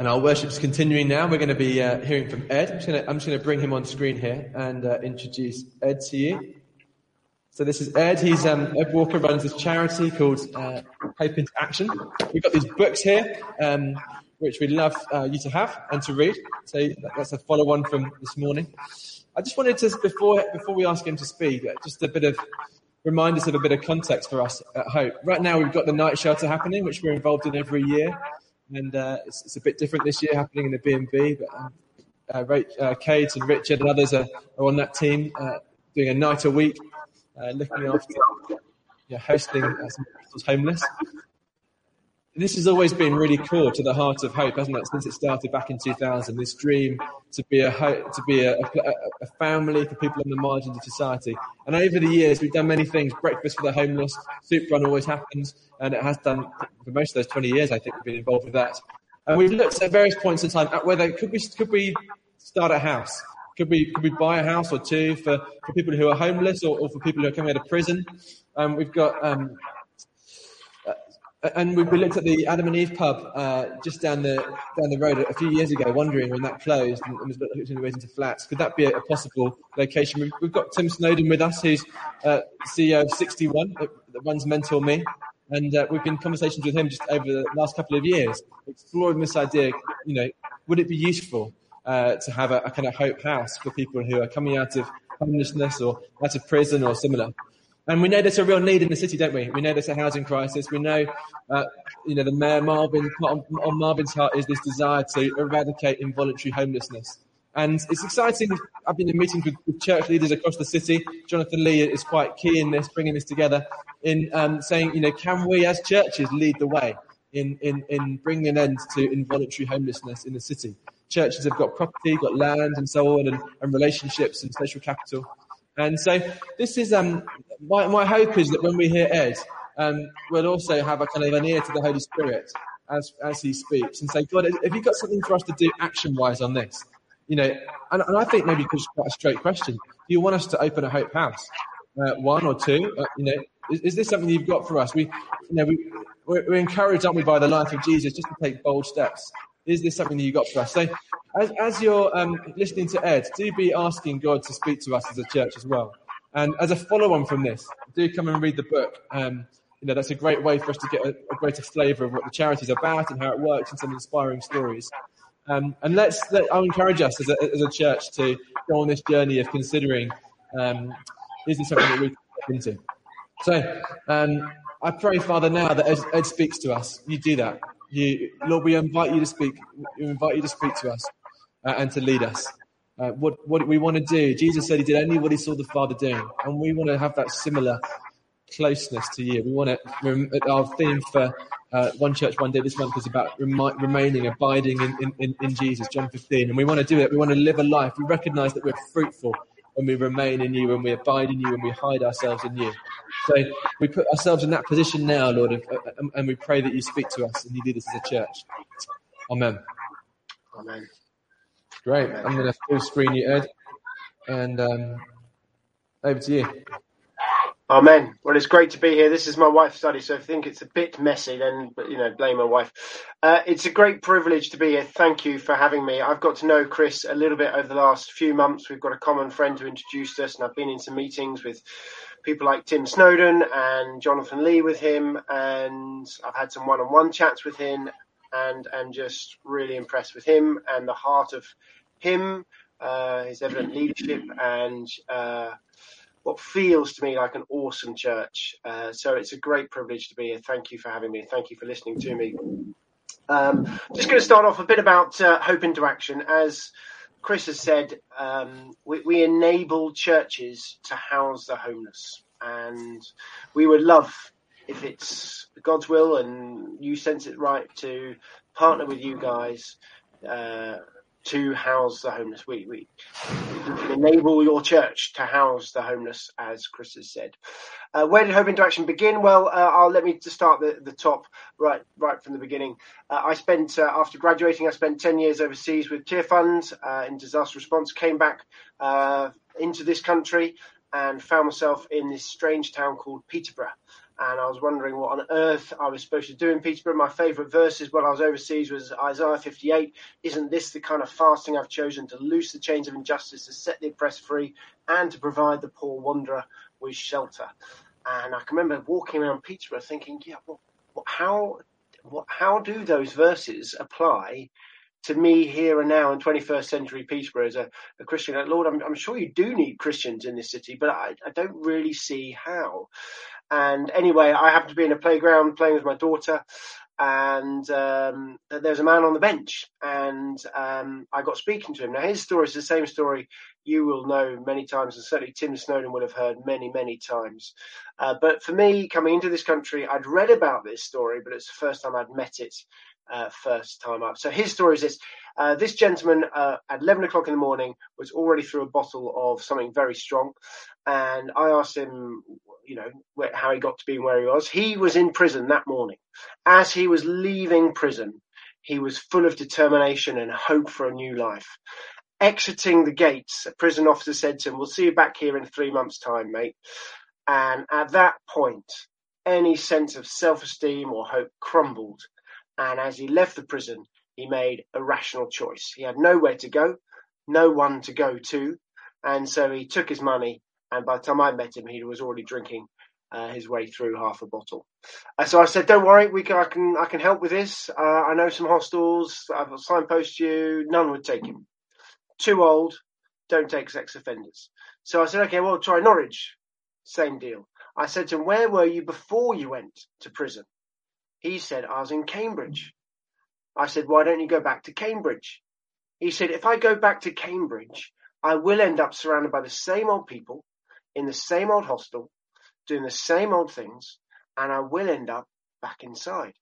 And our worship's continuing now. We're going to be uh, hearing from Ed. I'm just, going to, I'm just going to bring him on screen here and uh, introduce Ed to you. So this is Ed. He's um, Ed Walker runs this charity called uh, Hope into Action. We've got these books here, um, which we'd love uh, you to have and to read. So that's a follow-on from this morning. I just wanted to before before we ask him to speak, uh, just a bit of remind us of a bit of context for us at Hope. Right now, we've got the night shelter happening, which we're involved in every year and uh, it's, it's, a bit different this year happening in the B&B, but um, uh, uh, Kate and Richard and others are, are on that team uh, doing a night a week, uh, looking after, hosting uh, some homeless this has always been really core to the heart of Hope, hasn't it? Since it started back in 2000, this dream to be a to be a, a, a, family for people on the margins of society. And over the years, we've done many things. Breakfast for the homeless, soup run always happens, and it has done for most of those 20 years. I think we've been involved with that. And we've looked at various points in time at whether could we could we start a house. Could we could we buy a house or two for, for people who are homeless or, or for people who are coming out of prison? Um, we've got um, and we, looked at the Adam and Eve pub uh, just down the down the road a few years ago, wondering when that closed and, was looking ways into flats. Could that be a, possible location? We've, we've, got Tim Snowden with us, who's uh, CEO of 61 that, that runs Mentor Me, and uh, we've been conversations with him just over the last couple of years, exploring this idea. You know, would it be useful uh, to have a, a kind of hope house for people who are coming out of homelessness or out of prison or similar? And we know there's a real need in the city, don't we? We know there's a housing crisis. We know, uh, you know, the mayor Marvin on, on Marvin's heart is this desire to eradicate involuntary homelessness. And it's exciting. I've been in meetings with, church leaders across the city. Jonathan Lee is quite key in this, bringing this together in um, saying, you know, can we as churches lead the way in, in, in bringing an end to involuntary homelessness in the city? Churches have got property, got land and so on, and, and relationships and social capital. And so this is um, my, my hope is that when we hear Ed, um, we'll also have a kind of an ear to the Holy Spirit as as he speaks and say, God, have you got something for us to do action wise on this? You know, and, and I think maybe it's quite a straight question. Do you want us to open a Hope House? Uh, one or two? Uh, you know, is, is, this something you've got for us? We, you know, we, we're, we're encouraged, aren't we, by the life of Jesus just to take bold steps. Is this something that you got for us? So, as, as you're um, listening to Ed, do be asking God to speak to us as a church as well. And as a follow-on from this, do come and read the book. Um, you know, that's a great way for us to get a, a greater flavour of what the charity is about and how it works and some inspiring stories. Um, and let's, let, I'll encourage us as a, as a church to go on this journey of considering, um, is this something that we can step into? So, um, I pray, Father, now that Ed, speaks to us, you do that. You, Lord, we invite you to speak. We invite you to speak to us uh, and to lead us uh, what, what we want to do. Jesus said he did only what he saw the Father doing. And we want to have that similar closeness to you. We want to, our theme for uh, One Church One Day this month is about remi- remaining, abiding in, in, in Jesus, John 15. And we want to do it. We want to live a life. We recognize that we're fruitful when we remain in you, when we abide in you, when we hide ourselves in you. So we put ourselves in that position now, Lord, and, and we pray that you speak to us and you lead us as a church. Amen. Amen. Great. I'm going to full screen you, Ed. And um, over to you. Amen. Well, it's great to be here. This is my wife's study, so if I think it's a bit messy, then you know, blame my wife. Uh, it's a great privilege to be here. Thank you for having me. I've got to know Chris a little bit over the last few months. We've got a common friend who introduced us, and I've been in some meetings with people like Tim Snowden and Jonathan Lee with him, and I've had some one-on-one chats with him, and and just really impressed with him and the heart of him, uh, his evident leadership, and uh, what feels to me like an awesome church. Uh, so it's a great privilege to be here. Thank you for having me. Thank you for listening to me. Um, just going to start off a bit about uh, Hope into Action. As Chris has said, um, we, we enable churches to house the homeless, and we would love if it's God's will and you sense it right to partner with you guys uh, to house the homeless. We, we, enable your church to house the homeless, as Chris has said. Uh, where did Hope into Action begin? Well, uh, I'll let me just start the, the top right right from the beginning. Uh, I spent uh, after graduating, I spent ten years overseas with Tearfund uh, in disaster response. Came back uh, into this country and found myself in this strange town called Peterborough and I was wondering what on earth I was supposed to do in Peterborough. My favourite verses when I was overseas was Isaiah 58. Isn't this the kind of fasting I've chosen to loose the chains of injustice, to set the oppressed free, and to provide the poor wanderer with shelter? And I can remember walking around Peterborough thinking, yeah, well, how, how do those verses apply to me here and now in 21st century Peterborough as a, a Christian. Lord, I'm, I'm, sure you do need Christians in this city, but I, I, don't really see how. And anyway, I happened to be in a playground playing with my daughter, and um, there was a man on the bench, and um, I got speaking to him. Now, his story is the same story you will know many times, and certainly Tim Snowden will have heard many, many times. Uh, but for me, coming into this country, I'd read about this story, but it's the first time I'd met it uh, first time up. So his story is this. Uh, this gentleman uh, at 11 o'clock in the morning was already through a bottle of something very strong. And I asked him, you know, where, how he got to being where he was. He was in prison that morning. As he was leaving prison, he was full of determination and hope for a new life. Exiting the gates, a prison officer said to him, We'll see you back here in three months' time, mate. And at that point, any sense of self esteem or hope crumbled. And as he left the prison, he made a rational choice. He had nowhere to go, no one to go to, and so he took his money. And by the time I met him, he was already drinking uh, his way through half a bottle. Uh, so I said, "Don't worry, we can, I can I can help with this. Uh, I know some hostels. I'll signpost you. None would take him. Too old. Don't take sex offenders." So I said, "Okay, well, try Norwich. Same deal." I said to him, "Where were you before you went to prison?" He said, "I was in Cambridge." I said, why don't you go back to Cambridge? He said, if I go back to Cambridge, I will end up surrounded by the same old people in the same old hostel, doing the same old things, and I will end up back inside.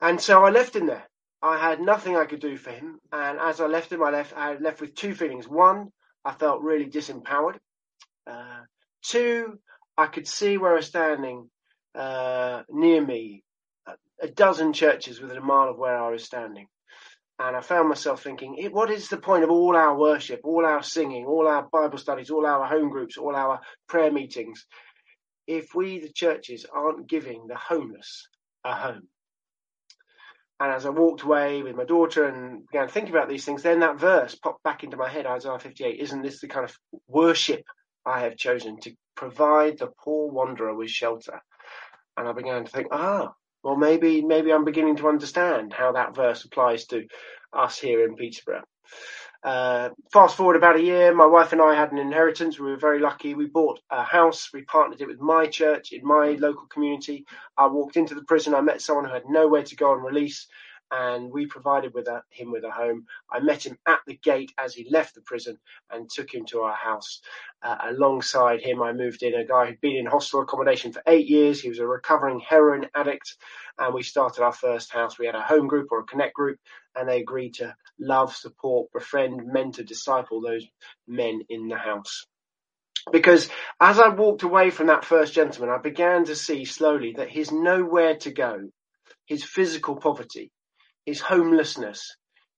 And so I left him there. I had nothing I could do for him. And as I left him, I left, I left with two feelings. One, I felt really disempowered. Uh, two, I could see where I was standing uh, near me a dozen churches within a mile of where I was standing. And I found myself thinking, what is the point of all our worship, all our singing, all our Bible studies, all our home groups, all our prayer meetings, if we, the churches, aren't giving the homeless a home? And as I walked away with my daughter and began thinking about these things, then that verse popped back into my head, Isaiah 58. Isn't this the kind of worship I have chosen to provide the poor wanderer with shelter? And I began to think, ah, well, maybe maybe I'm beginning to understand how that verse applies to us here in Peterborough. Uh, fast forward about a year, my wife and I had an inheritance. We were very lucky. We bought a house. We partnered it with my church in my local community. I walked into the prison. I met someone who had nowhere to go on release and we provided with a, him with a home. I met him at the gate as he left the prison and took him to our house. Uh, alongside him, I moved in a guy who'd been in hostel accommodation for eight years. He was a recovering heroin addict, and we started our first house. We had a home group or a connect group, and they agreed to love, support, befriend, mentor, disciple those men in the house. Because as I walked away from that first gentleman, I began to see slowly that his nowhere to go, his physical poverty, his homelessness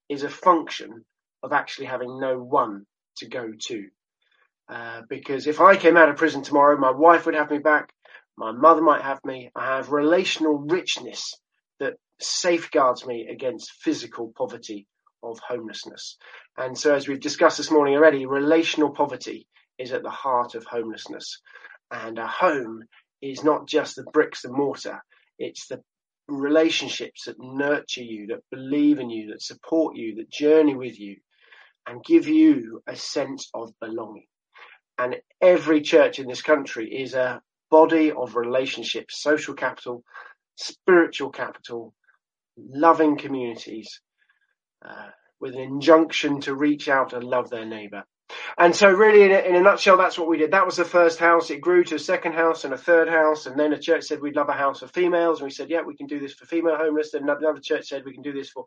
is a function of actually having no one to go to. Uh, because if I came out of prison tomorrow, my wife would have me back, my mother might have me. I have relational richness that safeguards me against physical poverty of homelessness. And so, as we've discussed this morning already, relational poverty is at the heart of homelessness. And a home is not just the bricks and mortar, it's the relationships that nurture you, that believe in you, that support you, that journey with you, and give you a sense of belonging. And every church in this country is a body of relationships, social capital, spiritual capital, loving communities, uh, with an injunction to reach out and love their neighbour. And so, really, in a, in a, nutshell, that's what we did. That was the first house. It grew to a second house and a third house. And then a church said we'd love a house for females. And we said, yeah, we can do this for female homeless. Then another church said we can do this for,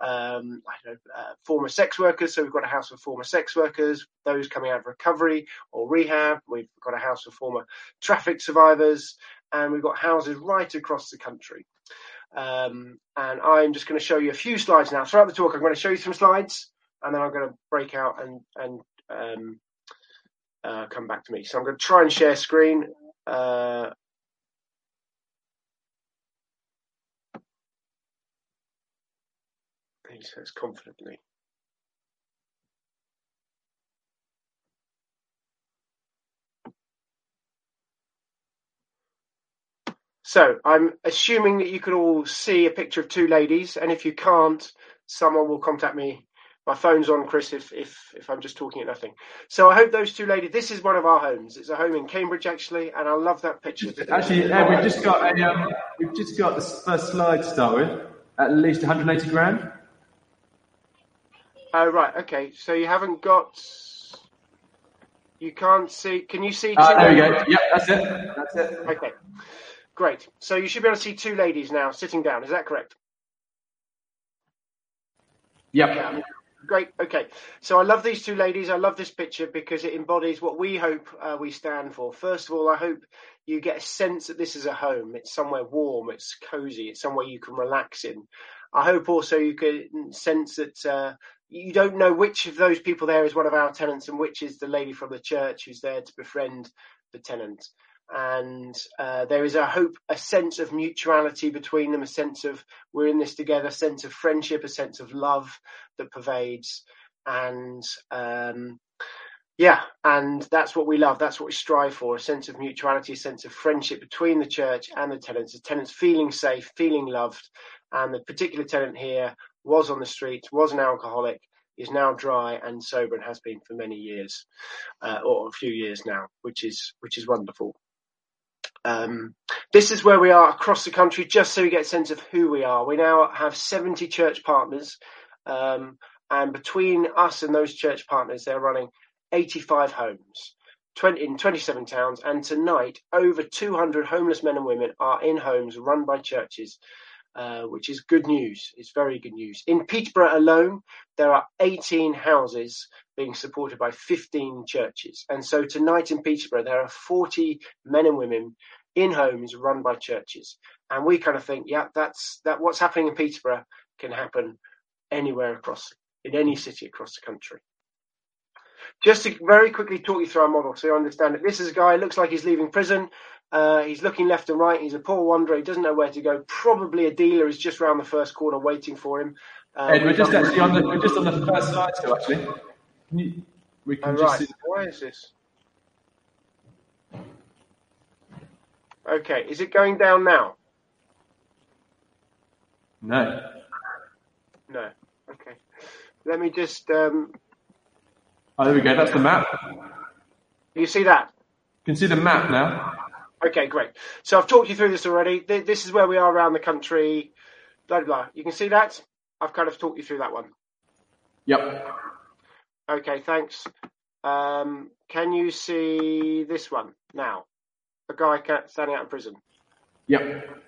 um, I don't know, uh, former sex workers. So we've got a house for former sex workers, those coming out of recovery or rehab. We've got a house for former traffic survivors. And we've got houses right across the country. Um, and I'm just going to show you a few slides now. Throughout the talk, I'm going to show you some slides and then I'm going to break out and, and um, uh, come back to me. So I'm going to try and share screen. Uh, he says confidently. So I'm assuming that you can all see a picture of two ladies, and if you can't, someone will contact me my phone's on, Chris, if, if, if I'm just talking at nothing. So I hope those two ladies, this is one of our homes. It's a home in Cambridge, actually, and I love that picture. Actually, Ed, we've just got a, um, we've just got the first slide to start with. At least 180 grand. Oh, right, okay. So you haven't got, you can't see, can you see? Two there we go. Yep, that's it. That's it. Okay, great. So you should be able to see two ladies now sitting down. Is that correct? Yep. Great. Okay. So I love these two ladies. I love this picture because it embodies what we hope uh, we stand for. First of all, I hope you get a sense that this is a home. It's somewhere warm. It's cozy. It's somewhere you can relax in. I hope also you can sense that uh, you don't know which of those people there is one of our tenants and which is the lady from the church who's there to befriend the tenant. And uh, there is a hope, a sense of mutuality between them, a sense of we're in this together, a sense of friendship, a sense of love that pervades. And um, yeah, and that's what we love. That's what we strive for: a sense of mutuality, a sense of friendship between the church and the tenants. The tenants feeling safe, feeling loved, and the particular tenant here was on the street, was an alcoholic, is now dry and sober, and has been for many years, uh, or a few years now, which is which is wonderful. Um, this is where we are across the country, just so you get a sense of who we are. We now have 70 church partners, um, and between us and those church partners, they're running 85 homes 20, in 27 towns. And tonight, over 200 homeless men and women are in homes run by churches, uh, which is good news. It's very good news. In Peterborough alone, there are 18 houses being supported by 15 churches. And so tonight in Peterborough, there are 40 men and women in homes run by churches. And we kind of think, yeah, that's that. What's happening in Peterborough can happen anywhere across in any city across the country. Just to very quickly talk you through our model so you understand it. This is a guy, looks like he's leaving prison. Uh, he's looking left and right. He's a poor wanderer. He doesn't know where to go. Probably a dealer is just round the first corner waiting for him. Uh, Ed, we're just actually on the we're just on the first slide still actually. Can you, we can just right. see. Why is this? Okay, is it going down now? No. No. Okay. Let me just. Um, Oh, there we go. That's the map. you see that? You can see the map now. Okay, great. So I've talked you through this already. This is where we are around the country. Blah blah. blah. You can see that. I've kind of talked you through that one. Yep. Okay, thanks. Um, can you see this one now? A guy standing out in prison. Yep.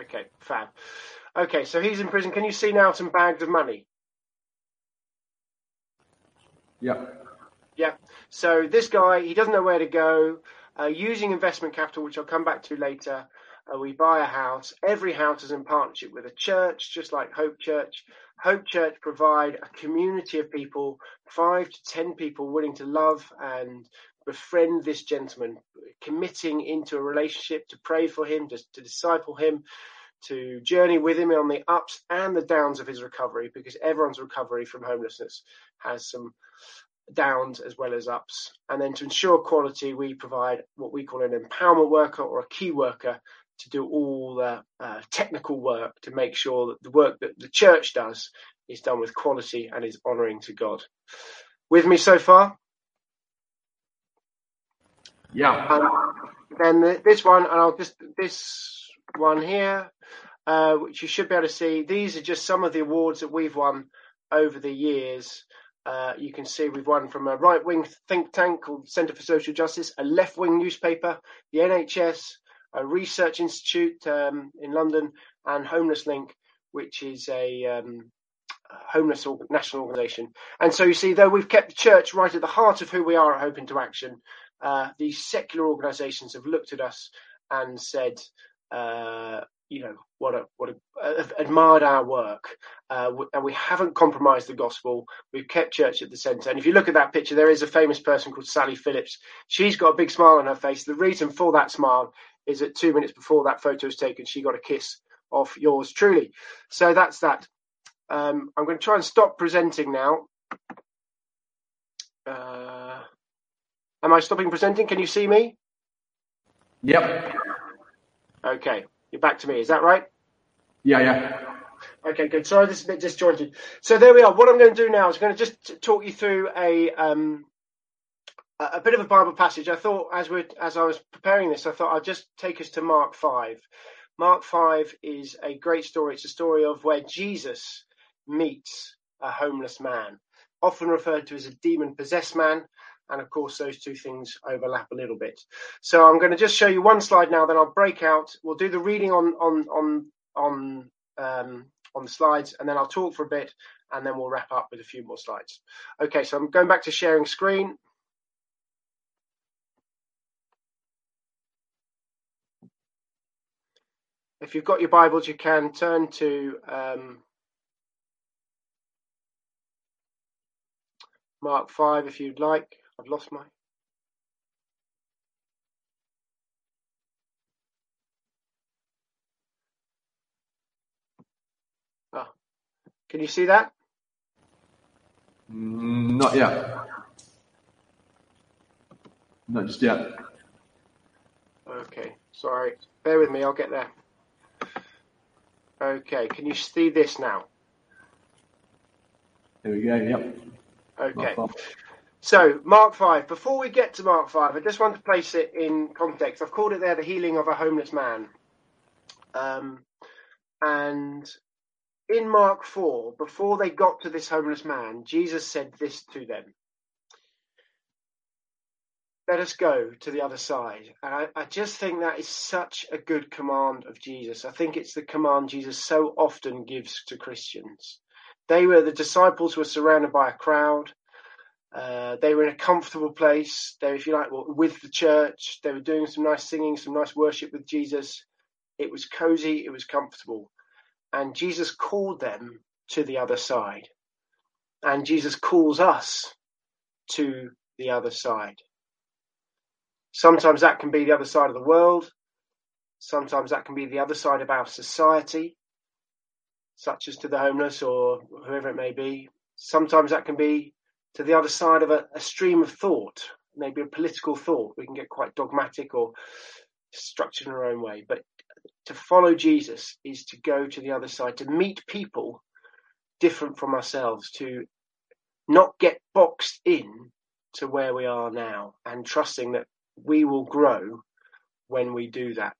Okay, fab. Okay, so he's in prison. Can you see now some bags of money? Yep. Yeah. So this guy, he doesn't know where to go. Uh, using investment capital, which I'll come back to later, uh, we buy a house. Every house is in partnership with a church, just like Hope Church. Hope Church provide a community of people, five to ten people willing to love and befriend this gentleman, committing into a relationship to pray for him, to, to disciple him, to journey with him on the ups and the downs of his recovery, because everyone's recovery from homelessness has some downs as well as ups. And then to ensure quality, we provide what we call an empowerment worker or a key worker to do all the uh, technical work to make sure that the work that the church does is done with quality and is honouring to God. With me so far? Yeah. And then the, this one, and I'll just this one here, uh, which you should be able to see. These are just some of the awards that we've won over the years. Uh, you can see we've won from a right wing think tank called Centre for Social Justice, a left wing newspaper, the NHS, a research institute um, in London, and Homeless Link, which is a um, homeless org- national organisation. And so you see, though we've kept the church right at the heart of who we are at Hope into Action, uh, these secular organisations have looked at us and said, uh, you know, what a what a uh, admired our work, uh, w- and we haven't compromised the gospel. We've kept church at the centre. And if you look at that picture, there is a famous person called Sally Phillips. She's got a big smile on her face. The reason for that smile is that two minutes before that photo was taken, she got a kiss off yours truly. So that's that. Um, I'm going to try and stop presenting now. Uh, am I stopping presenting? Can you see me? Yep. Okay, you're back to me. Is that right? Yeah, yeah. Okay, good. Sorry, this is a bit disjointed. So there we are. What I'm going to do now is going to just talk you through a um, a bit of a Bible passage. I thought as we as I was preparing this, I thought I'd just take us to Mark five. Mark five is a great story. It's a story of where Jesus meets a homeless man, often referred to as a demon possessed man. And of course, those two things overlap a little bit. So I'm going to just show you one slide now, then I'll break out. We'll do the reading on on on on um, on the slides, and then I'll talk for a bit, and then we'll wrap up with a few more slides. Okay, so I'm going back to sharing screen. If you've got your Bibles, you can turn to um, Mark 5 if you'd like. I've lost my. Oh. Can you see that? Mm, not yet. Not just yet. Okay, sorry. Bear with me, I'll get there. Okay, can you see this now? There we go. Yep. Okay. So, Mark 5. Before we get to Mark 5, I just want to place it in context. I've called it there the healing of a homeless man. Um, and in Mark 4, before they got to this homeless man, Jesus said this to them Let us go to the other side. And I, I just think that is such a good command of Jesus. I think it's the command Jesus so often gives to Christians. They were the disciples were surrounded by a crowd. Uh, they were in a comfortable place. They, if you like, were with the church. They were doing some nice singing, some nice worship with Jesus. It was cozy. It was comfortable. And Jesus called them to the other side. And Jesus calls us to the other side. Sometimes that can be the other side of the world. Sometimes that can be the other side of our society, such as to the homeless or whoever it may be. Sometimes that can be to the other side of a, a stream of thought, maybe a political thought. We can get quite dogmatic or structured in our own way. But to follow Jesus is to go to the other side, to meet people different from ourselves, to not get boxed in to where we are now and trusting that we will grow when we do that.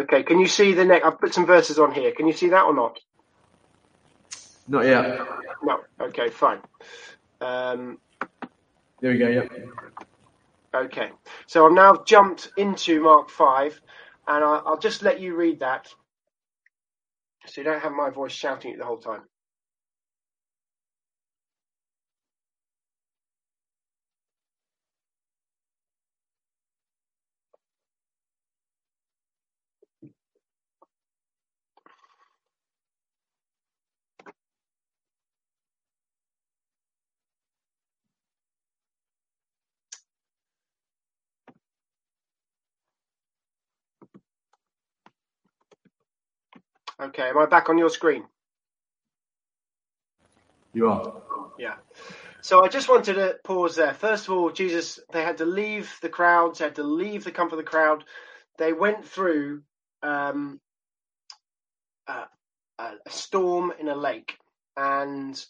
Okay, can you see the next? I've put some verses on here. Can you see that or not? Not yet. No. Okay, fine. Um, There we go. Yep. okay, so I've now jumped into Mark 5, and I, I'll just let you read that so you don't have my voice shouting at you the whole time. Okay, am I back on your screen? You are. Yeah. So I just wanted to pause there. First of all, Jesus, they had to leave the crowds, they had to leave the comfort of the crowd. They went through um, a, a storm in a lake. And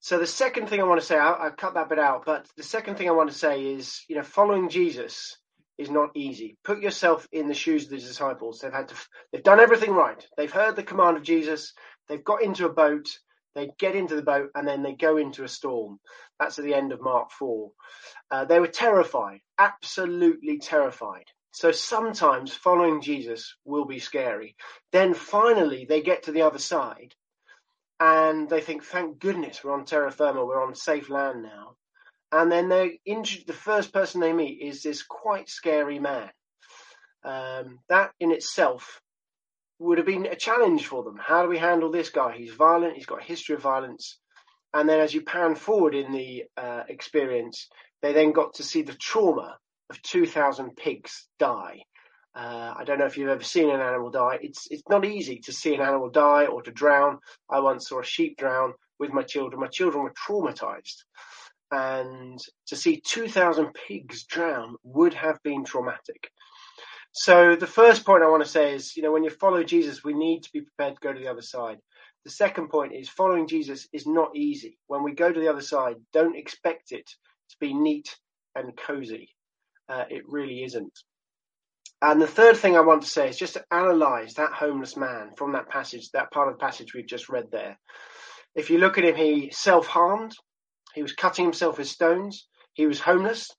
so the second thing I want to say, I, I cut that bit out, but the second thing I want to say is, you know, following Jesus is not easy. Put yourself in the shoes of the disciples. They've had to, they've done everything right. They've heard the command of Jesus. They've got into a boat. They get into the boat and then they go into a storm. That's at the end of Mark 4. Uh, they were terrified, absolutely terrified. So sometimes following Jesus will be scary. Then finally they get to the other side and they think, thank goodness we're on terra firma, we're on safe land now. And then they the first person they meet is this quite scary man. Um, that in itself would have been a challenge for them. How do we handle this guy? He's violent. He's got a history of violence. And then as you pan forward in the uh, experience, they then got to see the trauma of 2,000 pigs die Uh, I don't know if you've ever seen an animal die. It's it's not easy to see an animal die or to drown. I once saw a sheep drown with my children. My children were traumatized, and to see 2,000 pigs drown would have been traumatic. So the first point I want to say is, you know, when you follow Jesus, we need to be prepared to go to the other side. The second point is following Jesus is not easy. When we go to the other side, don't expect it to be neat and cozy. Uh, it really isn't. And the third thing I want to say is just to analyze that homeless man from that passage, that part of the passage we've just read there. If you look at him, he self harmed. He was cutting himself with stones. He was homeless.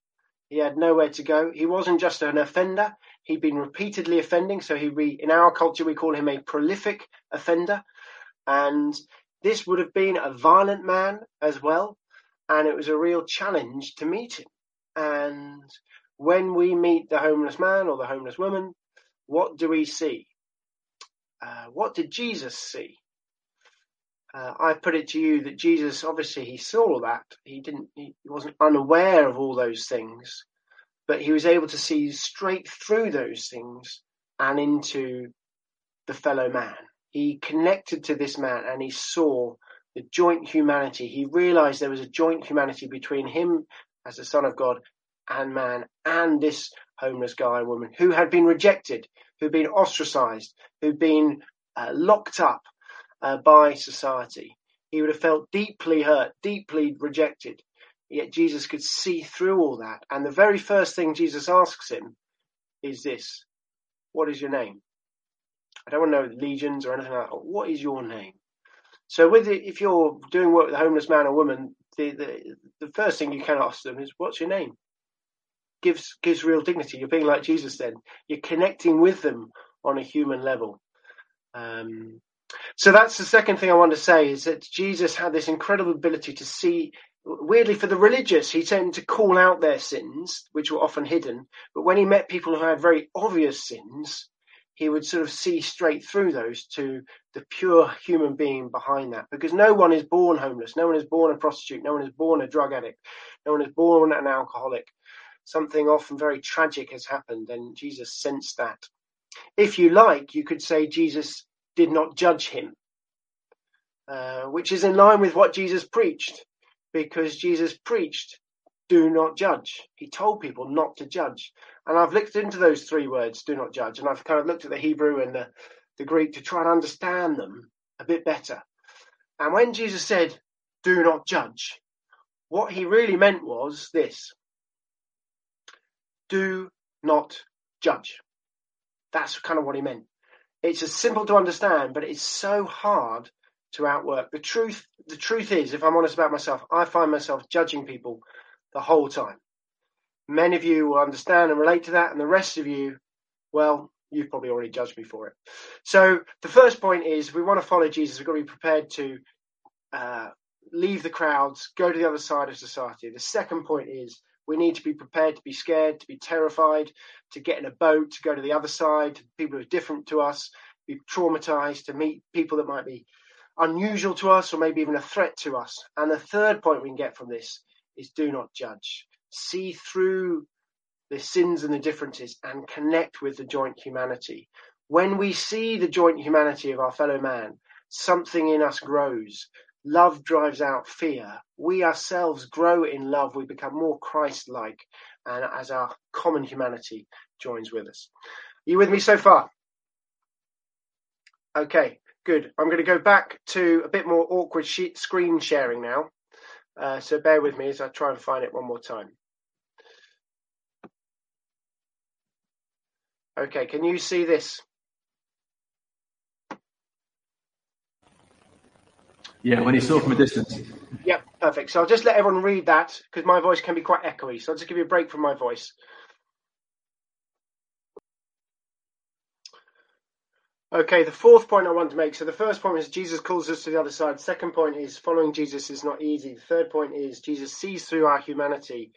He had nowhere to go. He wasn't just an offender. He'd been repeatedly offending. So he, we, in our culture, we call him a prolific offender. And this would have been a violent man as well. And it was a real challenge to meet him. And when we meet the homeless man or the homeless woman, what do we see? Uh, what did Jesus see? Uh, I put it to you that Jesus, obviously, he saw that. He didn't, he wasn't unaware of all those things, but he was able to see straight through those things and into the fellow man. He connected to this man and he saw the joint humanity. He realized there was a joint humanity between him as the Son of God and man and this homeless guy woman who had been rejected, who'd been ostracized, who'd been uh, locked up uh, by society. He would have felt deeply hurt, deeply rejected. Yet Jesus could see through all that. And the very first thing Jesus asks him is this What is your name? I don't want to know legions or anything like that. What is your name? So, with it, if you're doing work with a homeless man or woman, the, the, the first thing you can ask them is, What's your name? gives gives real dignity. You're being like Jesus. Then you're connecting with them on a human level. Um, so that's the second thing I want to say is that Jesus had this incredible ability to see. Weirdly, for the religious, he tended to call out their sins, which were often hidden. But when he met people who had very obvious sins, he would sort of see straight through those to the pure human being behind that. Because no one is born homeless. No one is born a prostitute. No one is born a drug addict. No one is born an alcoholic something often very tragic has happened, and Jesus sensed that. If you like, you could say Jesus did not judge him, uh, which is in line with what Jesus preached, because Jesus preached, do not judge. He told people not to judge. And I've looked into those three words, do not judge, and I've kind of looked at the Hebrew and the, the Greek to try and understand them a bit better. And when Jesus said, do not judge, what he really meant was this do not judge. That's kind of what he meant. It's as simple to understand, but it's so hard to outwork. The truth, the truth is, if I'm honest about myself, I find myself judging people the whole time. Many of you will understand and relate to that, and the rest of you, well, you've probably already judged me for it. So the first point is we want to follow Jesus. We've got to be prepared to uh, leave the crowds, go to the other side of society. The second point is we need to be prepared to be scared, to be terrified, to get in a boat, to go to the other side, people who are different to us, be traumatized, to meet people that might be unusual to us or maybe even a threat to us. And the third point we can get from this is do not judge. See through the sins and the differences and connect with the joint humanity. When we see the joint humanity of our fellow man, something in us grows love drives out fear. We ourselves grow in love. We become more Christ like. And as our common humanity joins with us. Are you with me so far? Okay, good. I'm going to go back to a bit more awkward screen sharing now. Uh, so bear with me as I try and find it one more time. Okay, can you see this? Yeah, when he saw from a distance. Yeah, perfect. So I'll just let everyone read that because my voice can be quite echoey. So I'll just give you a break from my voice. Okay, the fourth point I want to make. So the first point is Jesus calls us to the other side. Second point is following Jesus is not easy. The third point is Jesus sees through our humanity,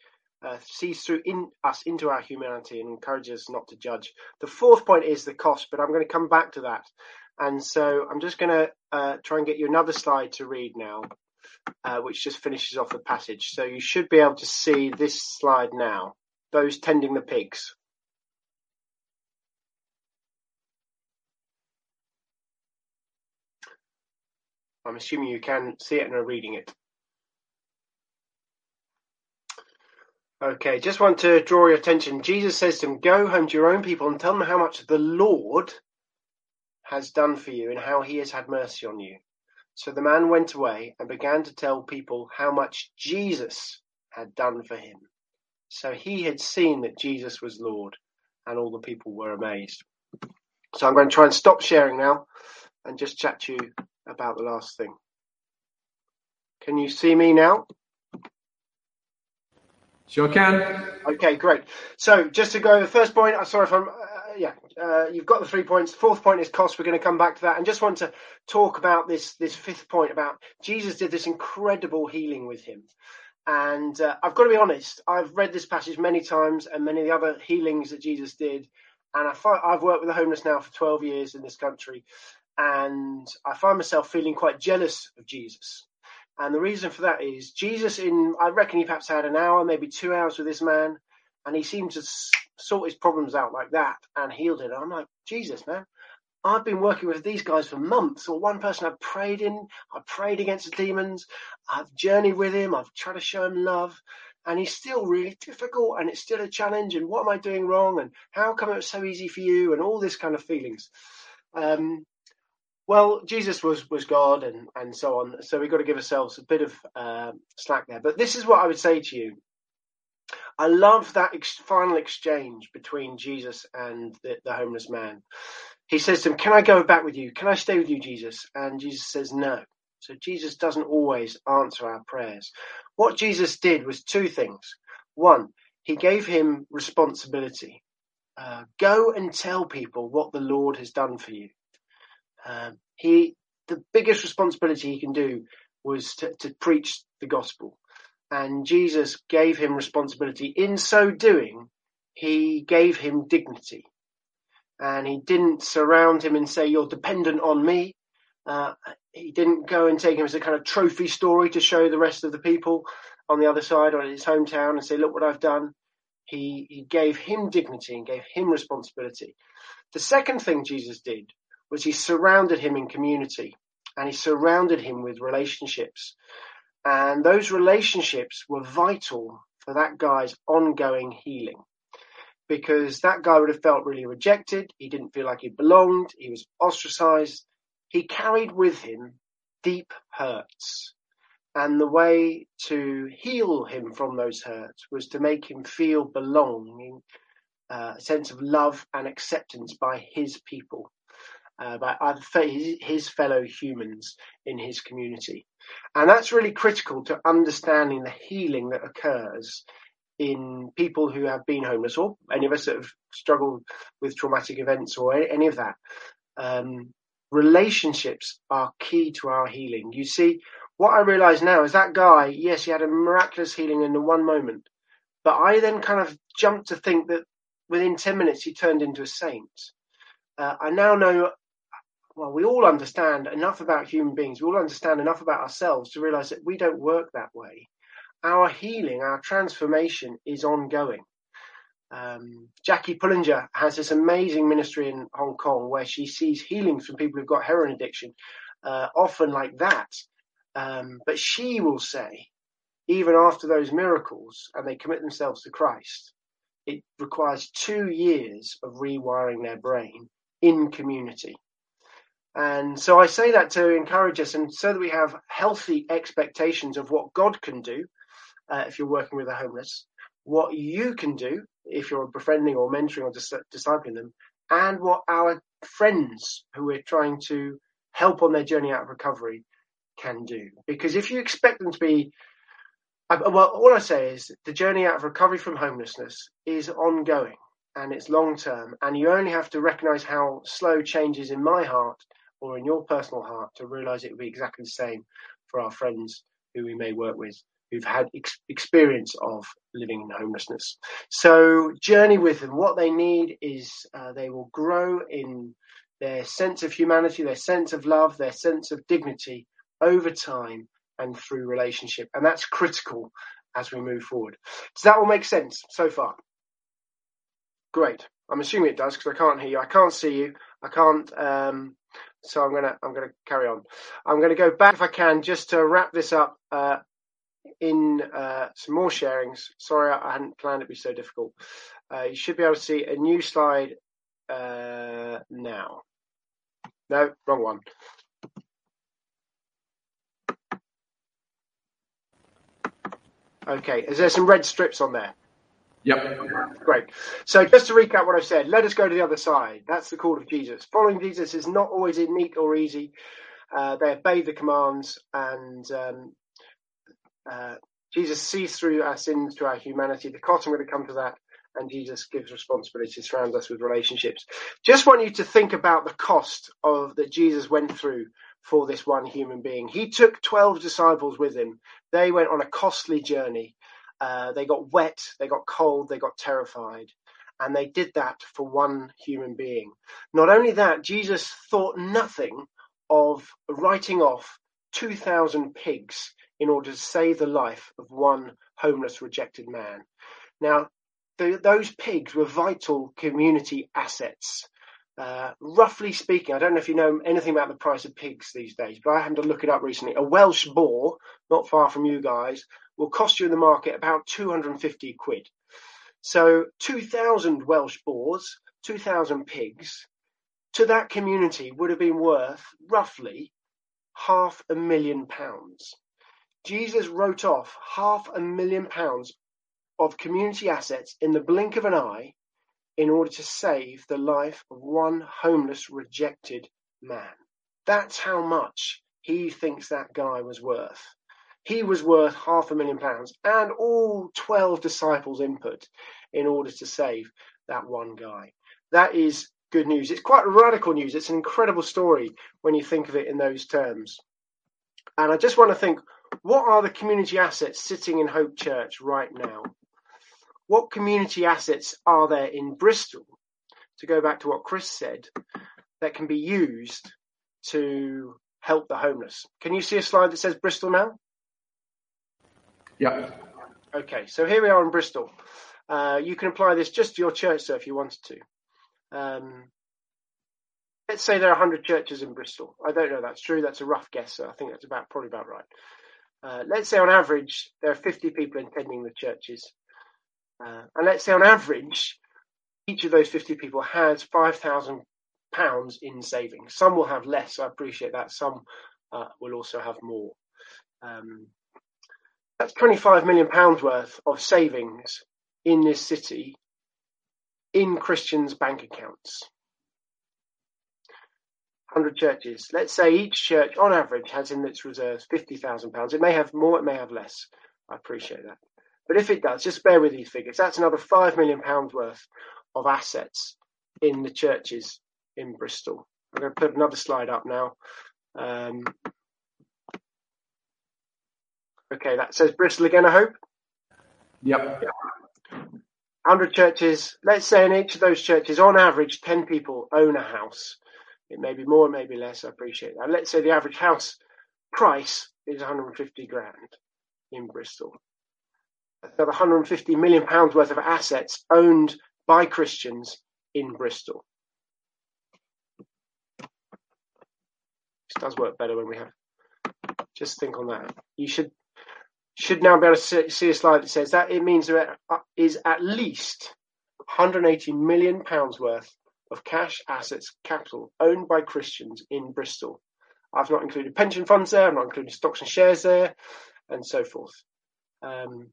uh, sees through in us into our humanity, and encourages us not to judge. The fourth point is the cost, but I'm going to come back to that. And so I'm just going to uh, try and get you another slide to read now, uh, which just finishes off the passage. So you should be able to see this slide now, those tending the pigs. I'm assuming you can see it and are reading it. Okay, just want to draw your attention. Jesus says to them, Go home to your own people and tell them how much the Lord has done for you and how he has had mercy on you. So the man went away and began to tell people how much Jesus had done for him. So he had seen that Jesus was Lord, and all the people were amazed. So I'm going to try and stop sharing now and just chat to you about the last thing. Can you see me now? Sure can. Okay, great. So just to go, over the first point. I'm sorry if I'm. Yeah, uh, you've got the three points. Fourth point is cost. We're going to come back to that, and just want to talk about this this fifth point about Jesus did this incredible healing with him. And uh, I've got to be honest. I've read this passage many times, and many of the other healings that Jesus did. And I find, I've worked with the homeless now for 12 years in this country, and I find myself feeling quite jealous of Jesus and the reason for that is Jesus, in I reckon he perhaps had an hour, maybe two hours with this man, and he seemed to sort his problems out like that and healed it. And I'm like, Jesus, man, I've been working with these guys for months. Or one person I've prayed in, I prayed against the demons, I've journeyed with him, I've tried to show him love, and he's still really difficult, and it's still a challenge. And what am I doing wrong? And how come it was so easy for you? And all this kind of feelings. Um, well, Jesus was was God and and so on. So we've got to give ourselves a bit of uh, slack there. But this is what I would say to you. I love that ex- final exchange between Jesus and the, the homeless man. He says to him, "Can I go back with you? Can I stay with you, Jesus?" And Jesus says, "No." So Jesus doesn't always answer our prayers. What Jesus did was two things. One, he gave him responsibility. Uh, go and tell people what the Lord has done for you. Um, he the biggest responsibility he can do was to, to preach the gospel, and Jesus gave him responsibility. In so doing, he gave him dignity, and he didn't surround him and say, "You're dependent on me." Uh, he didn't go and take him as a kind of trophy story to show the rest of the people on the other side or in his hometown and say, "Look what I've done." He he gave him dignity and gave him responsibility. The second thing Jesus did was he surrounded him in community and he surrounded him with relationships. And those relationships were vital for that guy's ongoing healing because that guy would have felt really rejected. He didn't feel like he belonged. He was ostracized. He carried with him deep hurts. And the way to heal him from those hurts was to make him feel belonging, uh, a sense of love and acceptance by his people uh, by other, his fellow humans in his community. And that's really critical to understanding the healing that occurs in people who have been homeless or any of us that have struggled with traumatic events or any of that. Um, relationships are key to our healing. You see, what I realize now is that guy, yes, he had a miraculous healing in the one moment, but I then kind of jumped to think that within 10 minutes he turned into a saint. Uh, I now know well, we all understand enough about human beings, we all understand enough about ourselves to realize that we don't work that way. Our healing, our transformation is ongoing. Um, Jackie Pullinger has this amazing ministry in Hong Kong where she sees healings from people who've got heroin addiction, uh, often like that. Um, but she will say, even after those miracles and they commit themselves to Christ, it requires two years of rewiring their brain in community. And so I say that to encourage us and so that we have healthy expectations of what God can do uh, if you're working with the homeless, what you can do if you're befriending or mentoring or dis- discipling them, and what our friends who we're trying to help on their journey out of recovery can do. Because if you expect them to be, uh, well, all I say is the journey out of recovery from homelessness is ongoing and it's long term, and you only have to recognize how slow changes in my heart or in your personal heart to realize it will be exactly the same for our friends who we may work with who've had ex- experience of living in homelessness. So journey with them. What they need is uh, they will grow in their sense of humanity, their sense of love, their sense of dignity over time and through relationship. And that's critical as we move forward. Does that all make sense so far? Great. I'm assuming it does because I can't hear you. I can't see you. I can't um, So I'm gonna I'm gonna carry on. I'm gonna go back if I can just to wrap this up uh, in uh, some more sharings. Sorry, I hadn't planned it to be so difficult. Uh, you should be able to see a new slide uh, now. No, wrong one. Okay, is there some red strips on there? Yep. Great. So just to recap what I said, let us go to the other side. That's the call of Jesus. Following Jesus is not always neat or easy. Uh, they obey the commands, and um, uh, Jesus sees through our sins to our humanity. The cost, I'm going to come to that, and Jesus gives responsibility, surrounds us with relationships. Just want you to think about the cost of that Jesus went through for this one human being. He took 12 disciples with him. They went on a costly journey. Uh, they got wet, they got cold, they got terrified. And they did that for one human being. Not only that, Jesus thought nothing of writing off 2,000 pigs in order to save the life of one homeless, rejected man. Now, the, those pigs were vital community assets. Uh, roughly speaking, I don't know if you know anything about the price of pigs these days, but I happened to look it up recently. A Welsh boar, not far from you guys, will cost you in the market about 250 quid. So 2,000 Welsh boars, 2,000 pigs, to that community would have been worth roughly half a million pounds. Jesus wrote off half a million pounds of community assets in the blink of an eye in order to save the life of one homeless, rejected man. That's how much he thinks that guy was worth. He was worth half a million pounds and all 12 disciples' input in order to save that one guy. That is good news. It's quite radical news. It's an incredible story when you think of it in those terms. And I just want to think what are the community assets sitting in Hope Church right now? what community assets are there in Bristol, to go back to what Chris said, that can be used to help the homeless? Can you see a slide that says Bristol now? Yeah. Okay, so here we are in Bristol. Uh, you can apply this just to your church, sir, if you wanted to. Um, let's say there are 100 churches in Bristol. I don't know that's true. That's a rough guess. Sir. I think that's about probably about right. Uh, let's say on average there are 50 people attending the churches. Uh, and let's say on average, each of those 50 people has £5,000 in savings. Some will have less, I appreciate that. Some uh, will also have more. Um, that's £25 million worth of savings in this city in Christians' bank accounts. 100 churches. Let's say each church, on average, has in its reserves £50,000. It may have more, it may have less. I appreciate that. But if it does, just bear with these figures. That's another five million pounds worth of assets in the churches in Bristol. I'm going to put another slide up now. Um, okay, that says Bristol again, I hope. Yep. 100 churches. Let's say in each of those churches, on average, 10 people own a house. It may be more, it may be less. I appreciate that. Let's say the average house price is 150 grand in Bristol about 150 million pounds worth of assets owned by Christians in Bristol. This does work better when we have. Just think on that. You should should now be able to see a slide that says that it means there is at least 180 million pounds worth of cash assets capital owned by Christians in Bristol. I've not included pension funds there. I've not included stocks and shares there, and so forth. Um,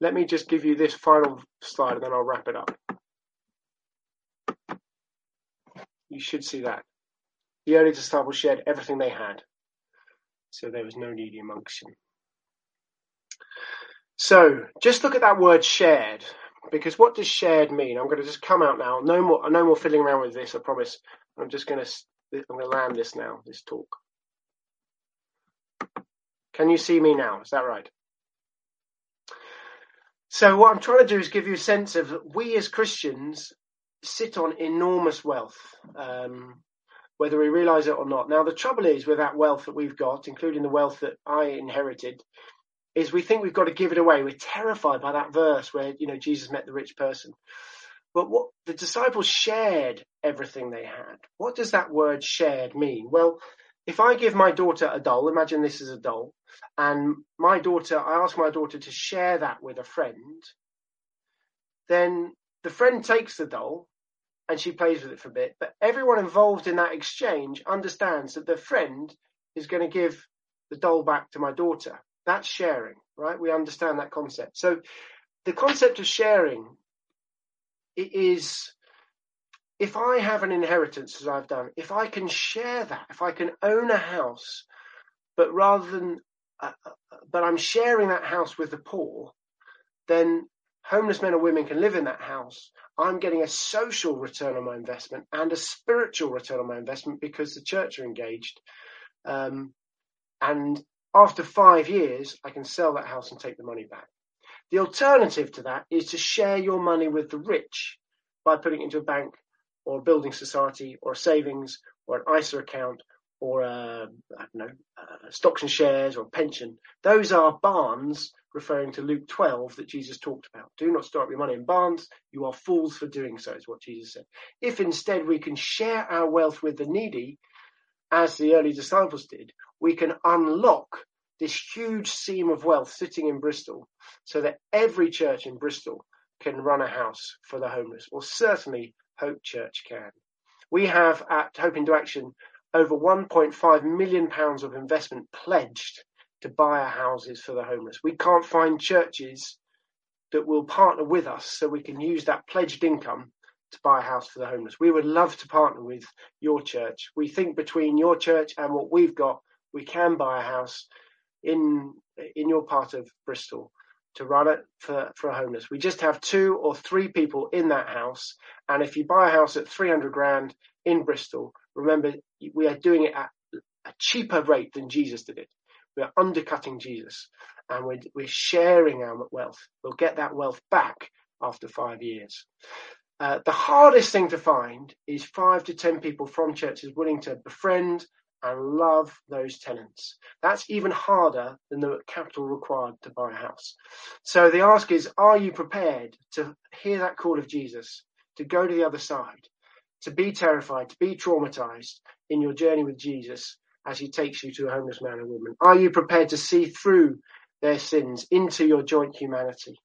Let me just give you this final slide and then I'll wrap it up. You should see that. The early disciples shared everything they had. So there was no needy amongst them. So just look at that word shared, because what does shared mean? I'm going to just come out now. No more, no more fiddling around with this. I promise. I'm just going to, I'm going to land this now. This talk. Can you see me now? Is that right? So what I'm trying to do is give you a sense of we as Christians sit on enormous wealth, um, whether we realize it or not. Now the trouble is with that wealth that we've got, including the wealth that I inherited, is we think we've got to give it away. We're terrified by that verse where you know Jesus met the rich person. But what the disciples shared everything they had. What does that word shared mean? Well, if I give my daughter a doll, imagine this is a doll, and my daughter, I ask my daughter to share that with a friend, then the friend takes the doll and she plays with it for a bit. But everyone involved in that exchange understands that the friend is going to give the doll back to my daughter. That's sharing, right? We understand that concept. So the concept of sharing it is if I have an inheritance, as I've done, if I can share that, if I can own a house, but rather than, uh, uh but I'm sharing that house with the poor, then homeless men and women can live in that house. I'm getting a social return on my investment and a spiritual return on my investment because the church are engaged. Um, and after five years, I can sell that house and take the money back. The alternative to that is to share your money with the rich by putting it into a bank or a building society or a savings or an ISA account or a, I don't know, stocks and shares or pension. Those are barns referring to Luke 12 that Jesus talked about. Do not store up your money in barns. You are fools for doing so, is what Jesus said. If instead we can share our wealth with the needy, as the early disciples did, we can unlock this huge seam of wealth sitting in Bristol so that every church in Bristol can run a house for the homeless, or certainly Hope Church can. We have at Hope into Action over 1.5 million pounds of investment pledged to buy our houses for the homeless. We can't find churches that will partner with us so we can use that pledged income to buy a house for the homeless. We would love to partner with your church. We think between your church and what we've got, we can buy a house in in your part of Bristol to run it for, for a homeless. We just have two or three people in that house. And if you buy a house at 300 grand in Bristol, remember we are doing it at a cheaper rate than Jesus did it. We're undercutting Jesus and we're, we're sharing our wealth. We'll get that wealth back after five years. Uh, the hardest thing to find is five to 10 people from churches willing to befriend and love those tenants. That's even harder than the capital required to buy a house. So the ask is, are you prepared to hear that call of Jesus, to go to the other side, to be terrified, to be traumatized in your journey with Jesus as he takes you to a homeless man and woman? Are you prepared to see through their sins into your joint humanity?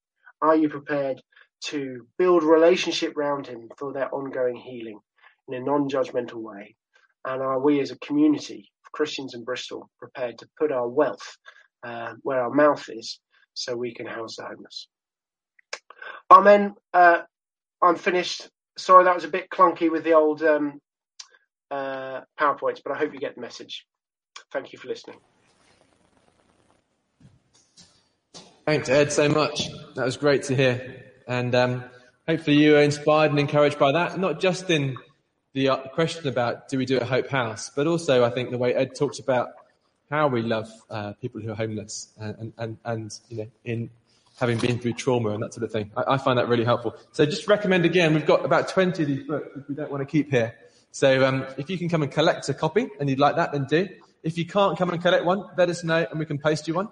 Are you prepared to build relationship around him for their ongoing healing in a non-judgmental way? And are we as a community of Christians in Bristol prepared to put our wealth uh, where our mouth is so we can house the homeless? Amen. Uh, I'm finished. Sorry that was a bit clunky with the old um, uh, PowerPoints, but I hope you get the message. Thank you for listening. Thanks, Ed, so much. That was great to hear. And um, hopefully you are inspired and encouraged by that, not just in the uh, question about do we do at Hope House, but also I think the way Ed talked about how we love uh, people who are homeless and, and, and, you know, in having been through trauma and that sort of thing. I, I find that really helpful. So just recommend again, we've got about 20 of these books which we don't want to keep here. So um, if you can come and collect a copy and you'd like that, then do. If you can't come and collect one, let us know and we can post you one.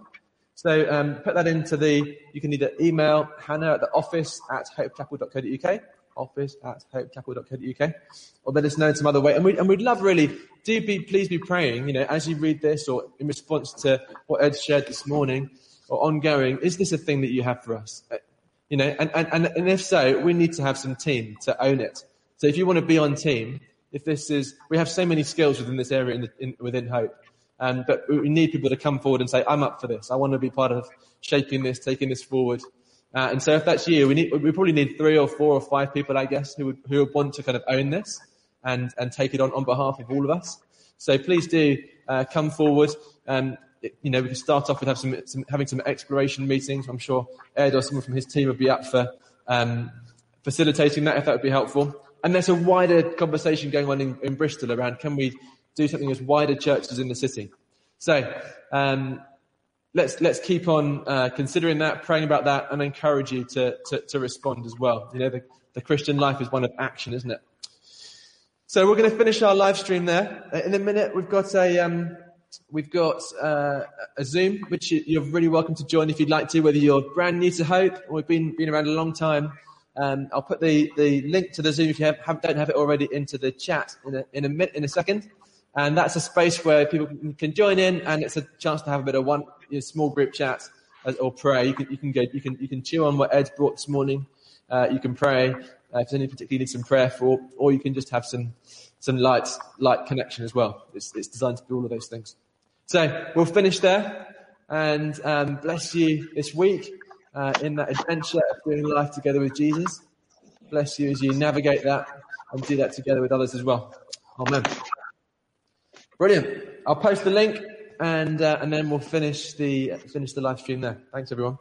So um, put that into the, you can either email Hannah at the office at hopechapel.co.uk office at hopechapel.co.uk or let us know in some other way. And, we, and we'd love really, do be, please be praying, you know, as you read this or in response to what Ed shared this morning or ongoing, is this a thing that you have for us? Uh, you know, and, and, and if so, we need to have some team to own it. So if you want to be on team, if this is, we have so many skills within this area in, in, within Hope. Um, but we need people to come forward and say, I'm up for this. I want to be part of shaping this, taking this forward. Uh, and so if that's you, we need, we probably need three or four or five people, I guess, who would, who would want to kind of own this and, and take it on on behalf of all of us. So please do, uh, come forward. Um, you know, we can start off with have some, some, having some exploration meetings. I'm sure Ed or someone from his team would be up for, um, facilitating that if that would be helpful. And there's a wider conversation going on in, in Bristol around can we do something as wider churches in the city? So, um, let's let's keep on uh, considering that, praying about that, and encourage you to, to, to respond as well. You know, the, the Christian life is one of action, isn't it? So we're going to finish our live stream there. Uh, in a minute, we've got a um, we've got uh, a Zoom, which you're really welcome to join if you'd like to, whether you're brand new to Hope or we've been been around a long time. Um, I'll put the, the link to the Zoom if you have, have, don't have it already into the chat in a, in a minute, in a second. And that's a space where people can, join in and it's a chance to have a bit of one you know, small group chat uh, or pray. You can, you can go, you can, you can chew on what Ed brought this morning. Uh, you can pray uh, if there's any particularly need some prayer for, or you can just have some, some light, light connection as well. It's, it's designed to do all of those things. So we'll finish there and um, bless you this week uh, in that adventure of doing life together with Jesus. Bless you as you navigate that and do that together with others as well. Amen. Brilliant. I'll post the link and uh, and then we'll finish the finish the live stream there. Thanks everyone.